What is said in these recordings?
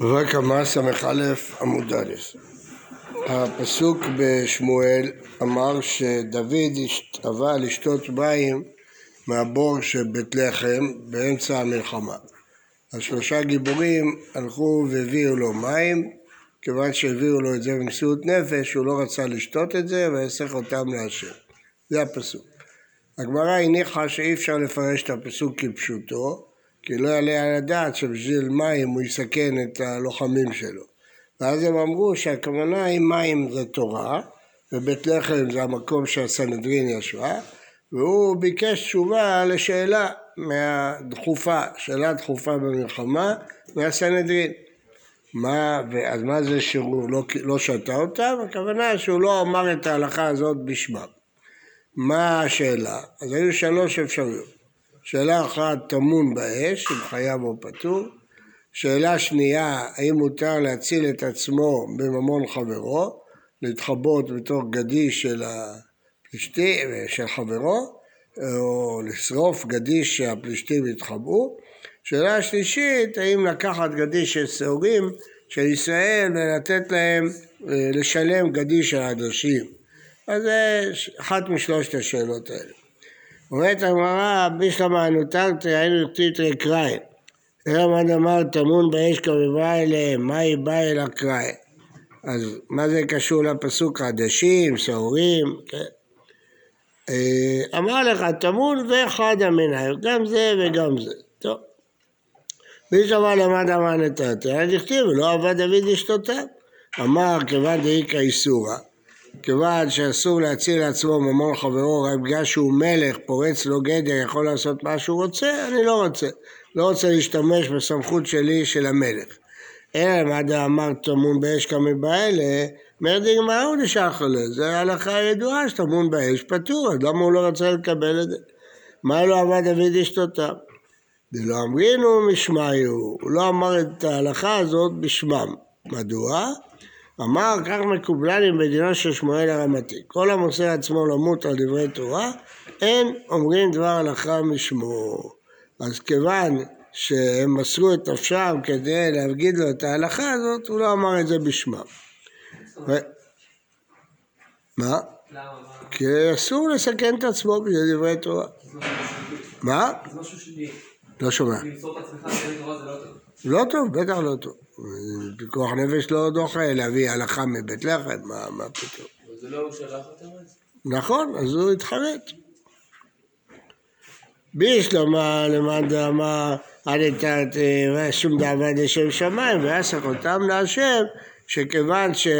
וקמא ס"א עמוד א' הפסוק בשמואל אמר שדוד השתווה לשתות מים מהבור של בית לחם באמצע המלחמה. השלושה גיבורים הלכו והביאו לו מים, כיוון שהביאו לו את זה במסירות נפש, הוא לא רצה לשתות את זה ויסך אותם להשם. זה הפסוק. הגמרא הניחה שאי אפשר לפרש את הפסוק כפשוטו, כי לא יעלה על הדעת שבשביל מים הוא יסכן את הלוחמים שלו. ואז הם אמרו שהכוונה היא מים זה תורה, ובית לחם זה המקום שהסנהדרין ישבה, והוא ביקש תשובה לשאלה מהדחופה, שאלה דחופה במלחמה, מהסנהדרין. מה, אז מה זה שהוא לא, לא שתה אותם? הכוונה שהוא לא אמר את ההלכה הזאת בשמם. מה השאלה? אז היו שלוש אפשרויות. שאלה אחת, טמון באש, אם חייב או פטור. שאלה שנייה, האם מותר להציל את עצמו בממון חברו, להתחבות בתוך גדיש של הפלישתים, של חברו, או לשרוף גדיש שהפלישתים יתחבאו. שאלה שלישית, האם לקחת גדיש של שעורים של ישראל ולתת להם, אה, לשלם גדיש של עדשים. אז זה אחת משלושת השאלות האלה. אומרת הגמרא, בישלמה נותרתי היינו תיתרי קראי. רמד אמר טמון באש כבבה אליהם, מה היא באה אל הקראי? אז מה זה קשור לפסוק עדשים, שעורים, כן? אה, אמר לך טמון ואחד המנהל, גם זה וגם זה. מי שמע למד אמר נתתי, אז הכתיב, לא עבד דוד אשתותיו. אמר כיוון דאיכא איסורא כיוון שאסור להציל לעצמו ממון חברו רק בגלל שהוא מלך, פורץ לו גדר, יכול לעשות מה שהוא רוצה, אני לא רוצה. לא רוצה להשתמש בסמכות שלי של המלך. אלא מה דאמר טמון באש כמבעלה, מרדין מהו לשחלה, זה ההלכה הידועה שטמון באש פטור, אז למה הוא לא רצה לקבל את זה? מה לא עבד דוד אשתותיו? דלא אמרינו משמעיו, הוא לא אמר את ההלכה הזאת בשמם. מדוע? אמר כך מקובלני בדינו של שמואל הרמתי. כל המוסר עצמו למות על דברי תורה אין אומרים דבר הלכה משמו. אז כיוון שהם מסרו את נפשם כדי להגיד לו את ההלכה הזאת הוא לא אמר את זה בשמם. ו... מה? כי אסור לסכן את עצמו בשביל דברי תורה. מה? לא שומע. לא טוב, בטח לא טוב פיקוח נפש לא דוחה להביא הלכה מבית לחם, מה, מה פתאום? זה לא הוא שלח אותם אז? נכון, אז הוא התחרט. בישלמה למאן דאמר אל יתרת שום דאבה לשם שמיים ויסך אותם להשם שכיוון שהדין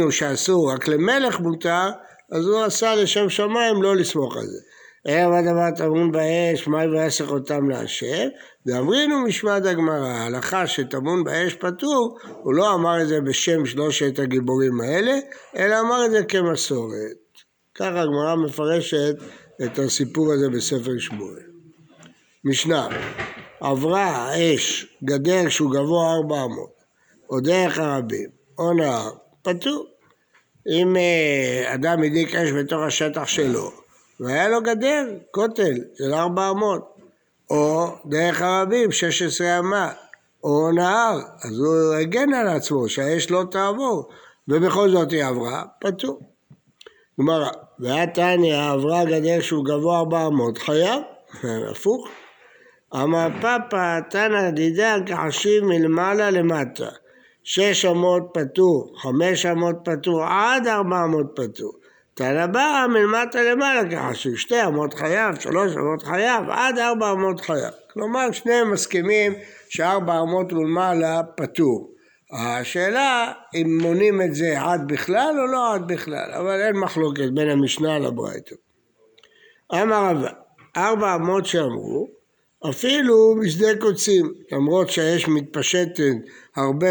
הוא שאסור רק למלך מותר אז הוא עשה לשם שמיים לא לסמוך על זה ערב הדבר טמון באש, מה ויסך אותם להשם, ואמרינו משמעת הגמרא, ההלכה שטמון באש פטור, הוא לא אמר את זה בשם שלושת הגיבורים האלה, אלא אמר את זה כמסורת. ככה הגמרא מפרשת את הסיפור הזה בספר שמואל. משנה, עברה האש גדר שהוא גבוה ארבע אמות, או דרך הרבים, או נהר, פטור. אם אה, אדם הדליק אש בתוך השטח שלו, והיה לו גדר, כותל של ארבע אמות, או דרך הרבים, שש עשרה אמה, או נהר, אז הוא הגן על עצמו שהאש לא תעבור, ובכל זאת היא עברה, פטור. גמרא, והתניא עברה גדר שהוא גבוה ארבע אמות, חייב, הפוך. אמר פאפא תנא דידה כחשיב מלמעלה למטה, שש אמות פטור, חמש אמות פטור, עד ארבע אמות פטור. תנא בא מלמטה למעלה ככה ששתי אמות חייב, שלוש אמות חייב, עד ארבע אמות חייב. כלומר שניהם מסכימים שארבע אמות ולמעלה פטור. השאלה אם מונים את זה עד בכלל או לא עד בכלל, אבל אין מחלוקת בין המשנה לברייתא. אמר רבא, ארבע אמות שאמרו, אפילו בשדה קוצים, למרות שהאש מתפשטת הרבה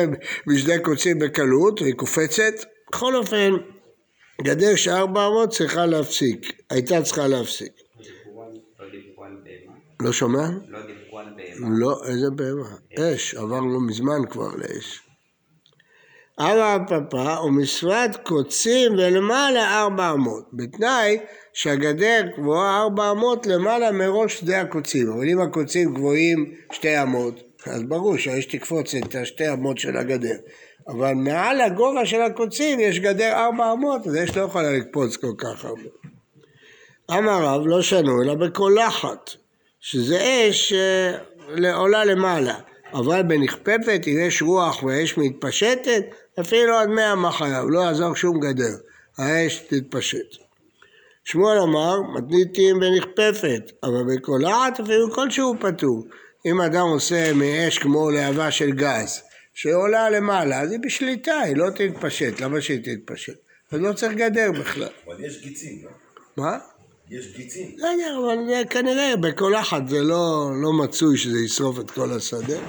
בשדה קוצים בקלות, היא קופצת, בכל אופן גדר שארבע אמות צריכה להפסיק, הייתה צריכה להפסיק. לא שומע? לא דיברו על בהמה. לא, איזה בהמה? אש, עברנו מזמן כבר לאש. ארבע פפה ומשפת קוצים ולמעלה ארבע אמות, בתנאי שהגדר גבוהה ארבע אמות למעלה מראש שדה הקוצים, אבל אם הקוצים גבוהים שתי אמות, אז ברור שהאש תקפוץ את השתי אמות של הגדר. אבל מעל הגובה של הקוצים יש גדר ארבע אמות, אז האש לא יכולה לקפוץ כל כך הרבה. אמר רב לא שנו אלא בקולחת, שזה אש אה, עולה למעלה. אבל בנכפפת, אם יש רוח והאש מתפשטת, אפילו עד מאה חייב, לא יעזור שום גדר, האש תתפשט. שמואל אמר, מתניתים בנכפפת, אבל בקולחת אפילו כלשהו פטור. אם אדם עושה מאש כמו להבה של גז, שעולה למעלה, אז היא בשליטה, היא לא תתפשט, למה שהיא תתפשט? אז לא צריך גדר בכלל. אבל יש גיצים, לא? מה? יש גיצים. לא יודע, אבל כנראה בקולחת זה לא, לא מצוי שזה ישרוף את כל השדה.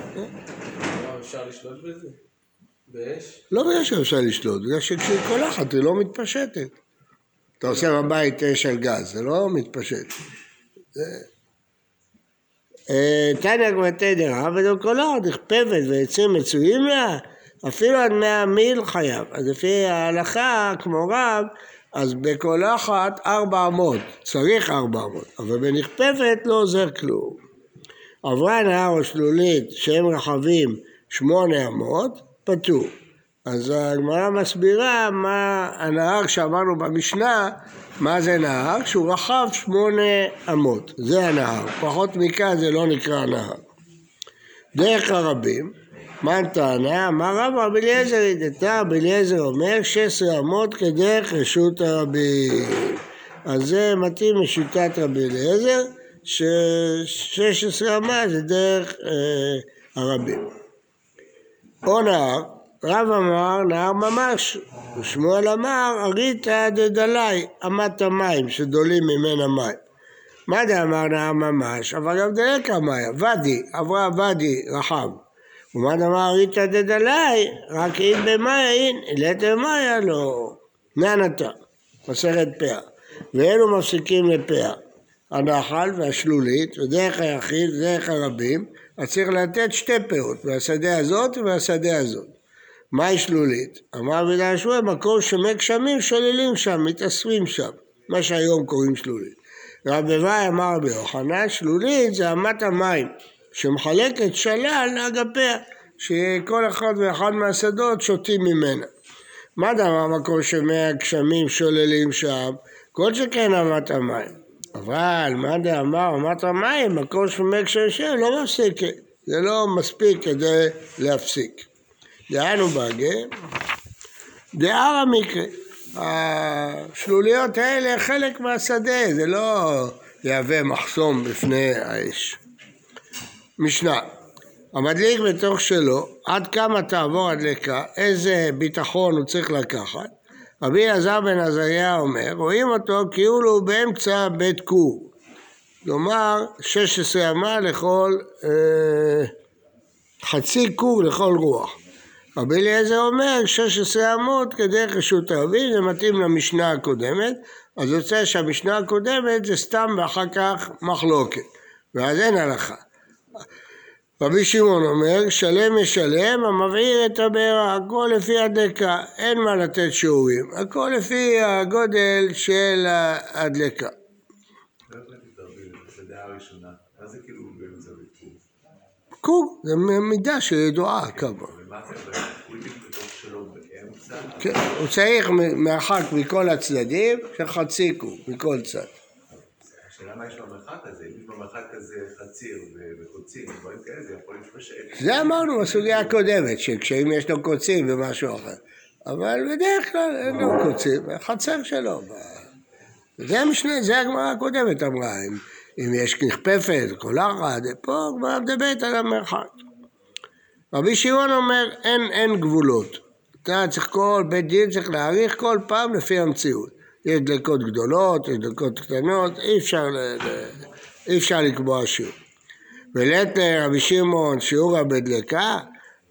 אפשר לשלוט בזה? באש? לא בגלל שאפשר לשלוט, בגלל שכשהיא קולחת היא לא מתפשטת. אתה עושה בבית אש על גז, זה לא מתפשט. אה, תניא גמתי דרב ודו קולחת נכפבת ועצים מצויים לה, אפילו עד מאה מיל חייב. אז לפי ההלכה, כמו רב, אז בקולחת ארבע אמות, צריך ארבע אמות, אבל בנכפפת לא עוזר כלום. עברה נהר או שלולית שהם רחבים שמונה אמות, פטור. אז הגמרא מסבירה מה הנהר שאמרנו במשנה, מה זה נהר? שהוא רחב שמונה אמות, זה הנהר, פחות מכאן זה לא נקרא נהר. דרך הרבים, מה טענה? אמר רב רבי אליעזר, דתא רבי אליעזר אומר 16 אמות כדרך רשות הרבים. אז זה מתאים לשיטת רבי אליעזר, ש-16 אמה זה דרך אה, הרבים. או נהר, רב אמר נהר ממש, ושמואל אמר אריתא דדלי, אמת המים שדולים ממנה מים. מה דאמר נהר ממש? אבל גם דלקה מאיה, ואדי, עברה ואדי רחב. ומה דאמר אריתא דדלי, רק אם במים, לתר מאיה לא. נענתה, מסכת פאה. ואלו מפסיקים לפאה. הנחל והשלולית, ודרך היחיד ודרך הרבים, אז צריך לתת שתי פאות, מהשדה הזאת ומהשדה הזאת. מהי שלולית? אמר רבי יהושע, מקום שמי גשמים שוללים שם, מתאספים שם, מה שהיום קוראים שלולית. רבי ואי אמר רבי יוחנן, שלולית זה אמת המים, שמחלקת שלל לאגפיה, שכל אחד ואחד מהשדות שותים ממנה. מה דבר מקום שמי הגשמים שוללים שם? כל שכן אמת המים. אבל מה דאמר אמת המים, מקום שמי גשמים לא מפסיקת, זה לא מספיק כדי להפסיק. דהיינו בגה, דהר המקרה. השלוליות האלה חלק מהשדה, זה לא יהווה מחסום בפני האש. משנה, המדליק בתוך שלו, עד כמה תעבור הדלקה, איזה ביטחון הוא צריך לקחת. רבי אלעזר בן עזריה אומר, רואים אותו כאילו הוא באמצע בית כור. כלומר, 16 אמה לכל, אה, חצי כור לכל רוח. רבי אליעזר אומר 16 אמות כדרך רשות הרבים, זה מתאים למשנה הקודמת, אז יוצא שהמשנה הקודמת זה סתם ואחר כך מחלוקת, ואז אין הלכה. רבי שמעון אומר, שלם משלם המבעיר את הבעירה, הכל לפי הדלקה, אין מה לתת שיעורים, הכל לפי הגודל של הדלקה. קור, זה מידה שידועה כמה. כן, הוא צריך מרחק מכל הצדדים של חצי קוב, מכל צד. השאלה מה יש במרחק הזה, אם יש במרחק כזה חציר וקוצים ודברים כאלה, זה יכול להתפשט. זה אמרנו בסוגיה הקודמת, שכשאם יש לו קוצים ומשהו אחר. אבל בדרך כלל אין לו קוצים, החצר שלו. זה המשנה, זה הגמרא הקודמת אמרה, אם, אם יש נכפפת, קולחת, פה הגמרא מדברת על המרחק. רבי שמעון אומר, אין, אין גבולות. אתה צריך כל בית דין צריך להעריך כל פעם לפי המציאות. יש דלקות גדולות, יש דלקות קטנות, אי אפשר, אי אפשר לקבוע שיעור. ולית רבי שמעון שיעורה בדלקה,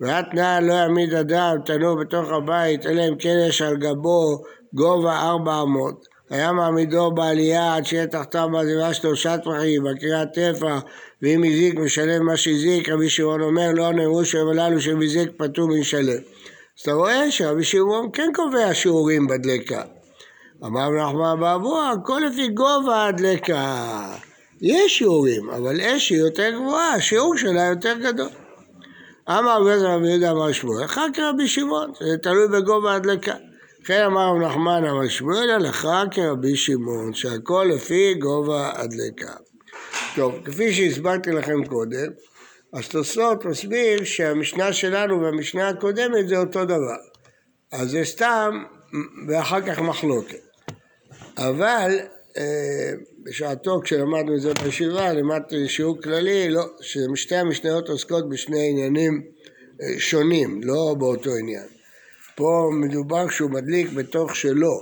ואתנא לא יעמיד אדם תנור בתוך הבית, אלא אם כן יש על גבו גובה ארבע אמות. היה מעמידו בעלייה עד שיהיה תחתיו בעזיבה שלושה טפחים, בקריאת טפח, ואם הזיק משלם מה שהזיק, רבי שמעון אומר לא נאמרו שהם הללו שהם הזיק פטור משלם. אז אתה רואה שרבי שמעון כן קובע שיעורים בדלקה. אמר נחמן באבוה, הכל לפי גובה הדלקה. יש שיעורים, אבל אש היא יותר גבוהה, השיעור שלה יותר גדול. אמר רבי רבי יהודה אמר שמואל, אחר כרבי שמעון, זה תלוי בגובה הדלקה. לכן אמר רב נחמן אמר שמואל, הלכה כרבי שמעון, שהכל לפי גובה הדלקה. טוב, כפי שהסברתי לכם קודם, אז תוספות מסביר שהמשנה שלנו והמשנה הקודמת זה אותו דבר. אז זה סתם, ואחר כך מחלוקת. אבל אה, בשעתו כשלמדנו את זה בישיבה, למדתי שיעור כללי, לא, ששתי המשניות עוסקות בשני עניינים אה, שונים, לא באותו עניין. פה מדובר שהוא מדליק בתוך שלו,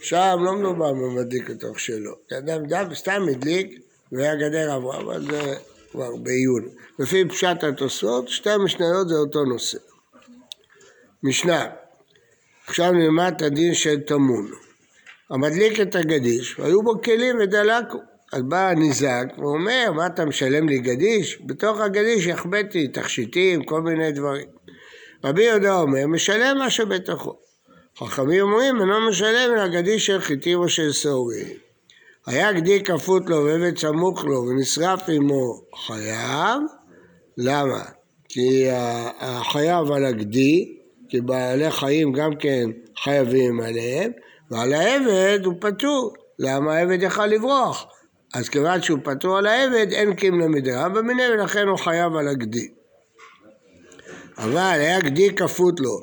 שם לא מדובר במדליק בתוך שלו. אדם דם סתם הדליק והגדר עברה, אבל זה כבר בעיון. לפי פשט התוספות, שתי המשניות זה אותו נושא. משנה, עכשיו נלמד את הדין של טמון. המדליק את הגדיש, והיו בו כלים ודלקו. אז בא הניזק ואומר, מה אתה משלם לי גדיש? בתוך הגדיש החבאתי תכשיטים, כל מיני דברים. רבי יהודה אומר, משלם מה שבתוכו. חכמים אומרים, אינו משלם אלא גדיש של חיטים או של שעורים. היה גדי כפות לו ועבד סמוך לו ונשרף עמו חייב, למה? כי החייב על הגדי, כי בעלי חיים גם כן חייבים עליהם, ועל העבד הוא פטור. למה העבד יכל לברוח? אז כיוון שהוא פטור על העבד, אין קים למדרה במיניה, ולכן הוא חייב על הגדי. אבל היה גדי כפות לו,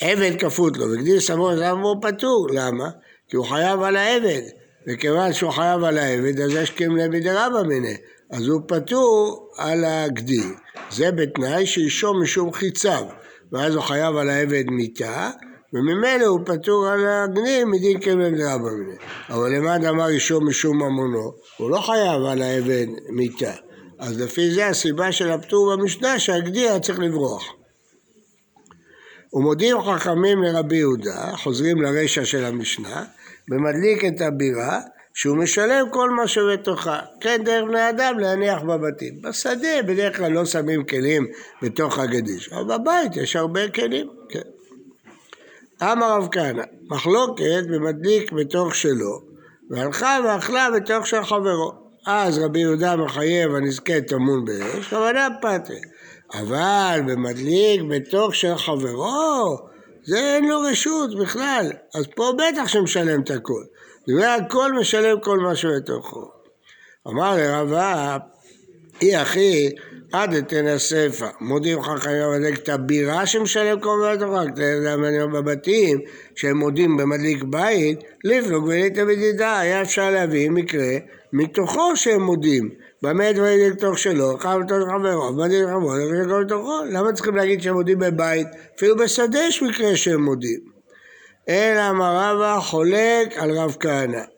עבד כפות לו, וגדי סמוך למה הוא פטור. למה? כי הוא חייב על העבד, וכיוון שהוא חייב על העבד, אז יש קים למדרה במיניה. אז הוא פטור על הגדי. זה בתנאי שאישו משום חיציו, ואז הוא חייב על העבד מיתה, וממילא הוא פטור על הגנים מדין כבן דרבא מיניה. אבל למד אמר אישו משום ממונו, הוא לא חייב על העבד מיתה. אז לפי זה הסיבה של הפטור במשנה שהגדי היה צריך לברוח. ומודיעים חכמים לרבי יהודה, חוזרים לרשע של המשנה, ומדליק את הבירה, שהוא משלם כל מה שבתוכה. כן, דרך בני אדם להניח בבתים. בשדה בדרך כלל לא שמים כלים בתוך הגדיש, אבל בבית יש הרבה כלים, כן. אמר רב כהנא, מחלוקת במדליק בתוך שלו, והלכה ואכלה בתוך של חברו. אז רבי יהודה מחייב הנזקה טמון באש, כוונה פתרי. אבל במדליק בתוך של חברו, זה אין לו רשות בכלל. אז פה בטח שמשלם את הכל. דברי הכל משלם כל מה שבתוכו. אמר לרבה, אי אחי, עד אתן הספר, מודים חכמים במדליק את הבירה שמשלם מה בתוכה, כתוב בבתים שהם מודים במדליק בית, לפלוג וליטה בדידה, היה אפשר להביא מקרה מתוכו שהם מודים. במה דברים לתוך שלו, חייב לתוך חברו, מדליק חברו, לכל לתוכו, למה צריכים להגיד שהם מודים בבית? אפילו בשדה יש מקרה שהם מודים. אלא אמר רבא חולק על רב כהנא.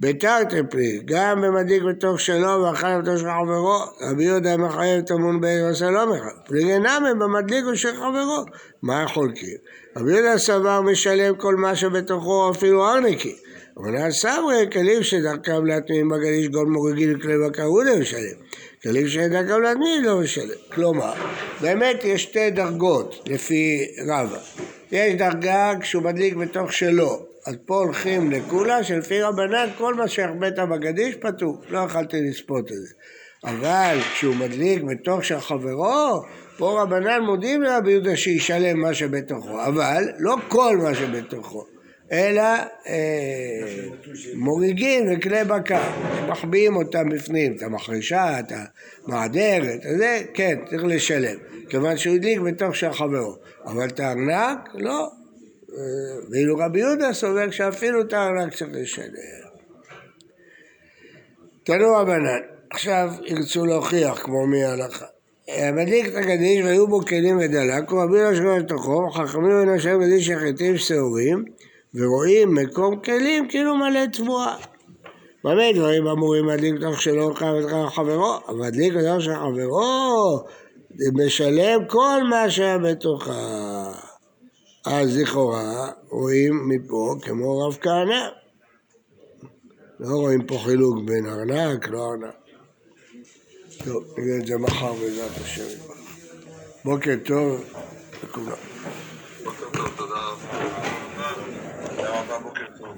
בתרתי פרי, גם במדיק בתוך שלו ואכל בתוך של חברו, רבי יהודה מחייב טמון בעיר ועשה לא מחייב. פליגי נמי במדליק של חברו, מה חולקים? רבי יהודה סבר משלם כל מה שבתוכו אפילו ארנקי. אבל סברי כלים שדרכם להטמיעים בגליש גול מורגי לכלי בקר הוא לא משלם. כלים שדרכם להטמיעים לא משלם. כלומר, באמת יש שתי דרגות לפי רבא. יש דרגה כשהוא מדליק בתוך שלו, אז פה הולכים לכולה שלפי רבנן כל מה שהחבאת בגדיש פטור, לא יכלתי לספוט את זה. אבל כשהוא מדליק בתוך של חברו, פה רבנן מודים לרבי יהודה שישלם מה שבתוכו, אבל לא כל מה שבתוכו, אלא אה, מוריגים וכלי בקר, מחביאים אותם בפנים, את המחרשה, את המעדרת, זה כן, צריך לשלם, כיוון שהוא הדליק בתוך של חברו, אבל את הארנק, לא, ואילו רבי יהודה סובר שאפילו את הארנק צריך לשלם. תנו רבנן, עכשיו ירצו להוכיח כמו מי ההלכה. מדליק את הגדיש והיו בו כלים ודלק, רבי יהודה שומר לתוכו, חכמים מן השם גדיש יחיתים שעורים, ורואים מקום כלים כאילו מלא תבואה. במה דברים אמורים להדליק בתוך שלו חייב את חברו? המדליק בתוך של חברו משלם כל מה שהיה בתוכה. אז לכאורה רואים מפה כמו רב כהנא. לא רואים פה חילוק בין ארנק, לא ארנק. טוב, נראה את זה מחר בעזרת השם. בוקר טוב לכולם. בוקר טוב, תודה רבה. תודה רבה, בוקר טוב.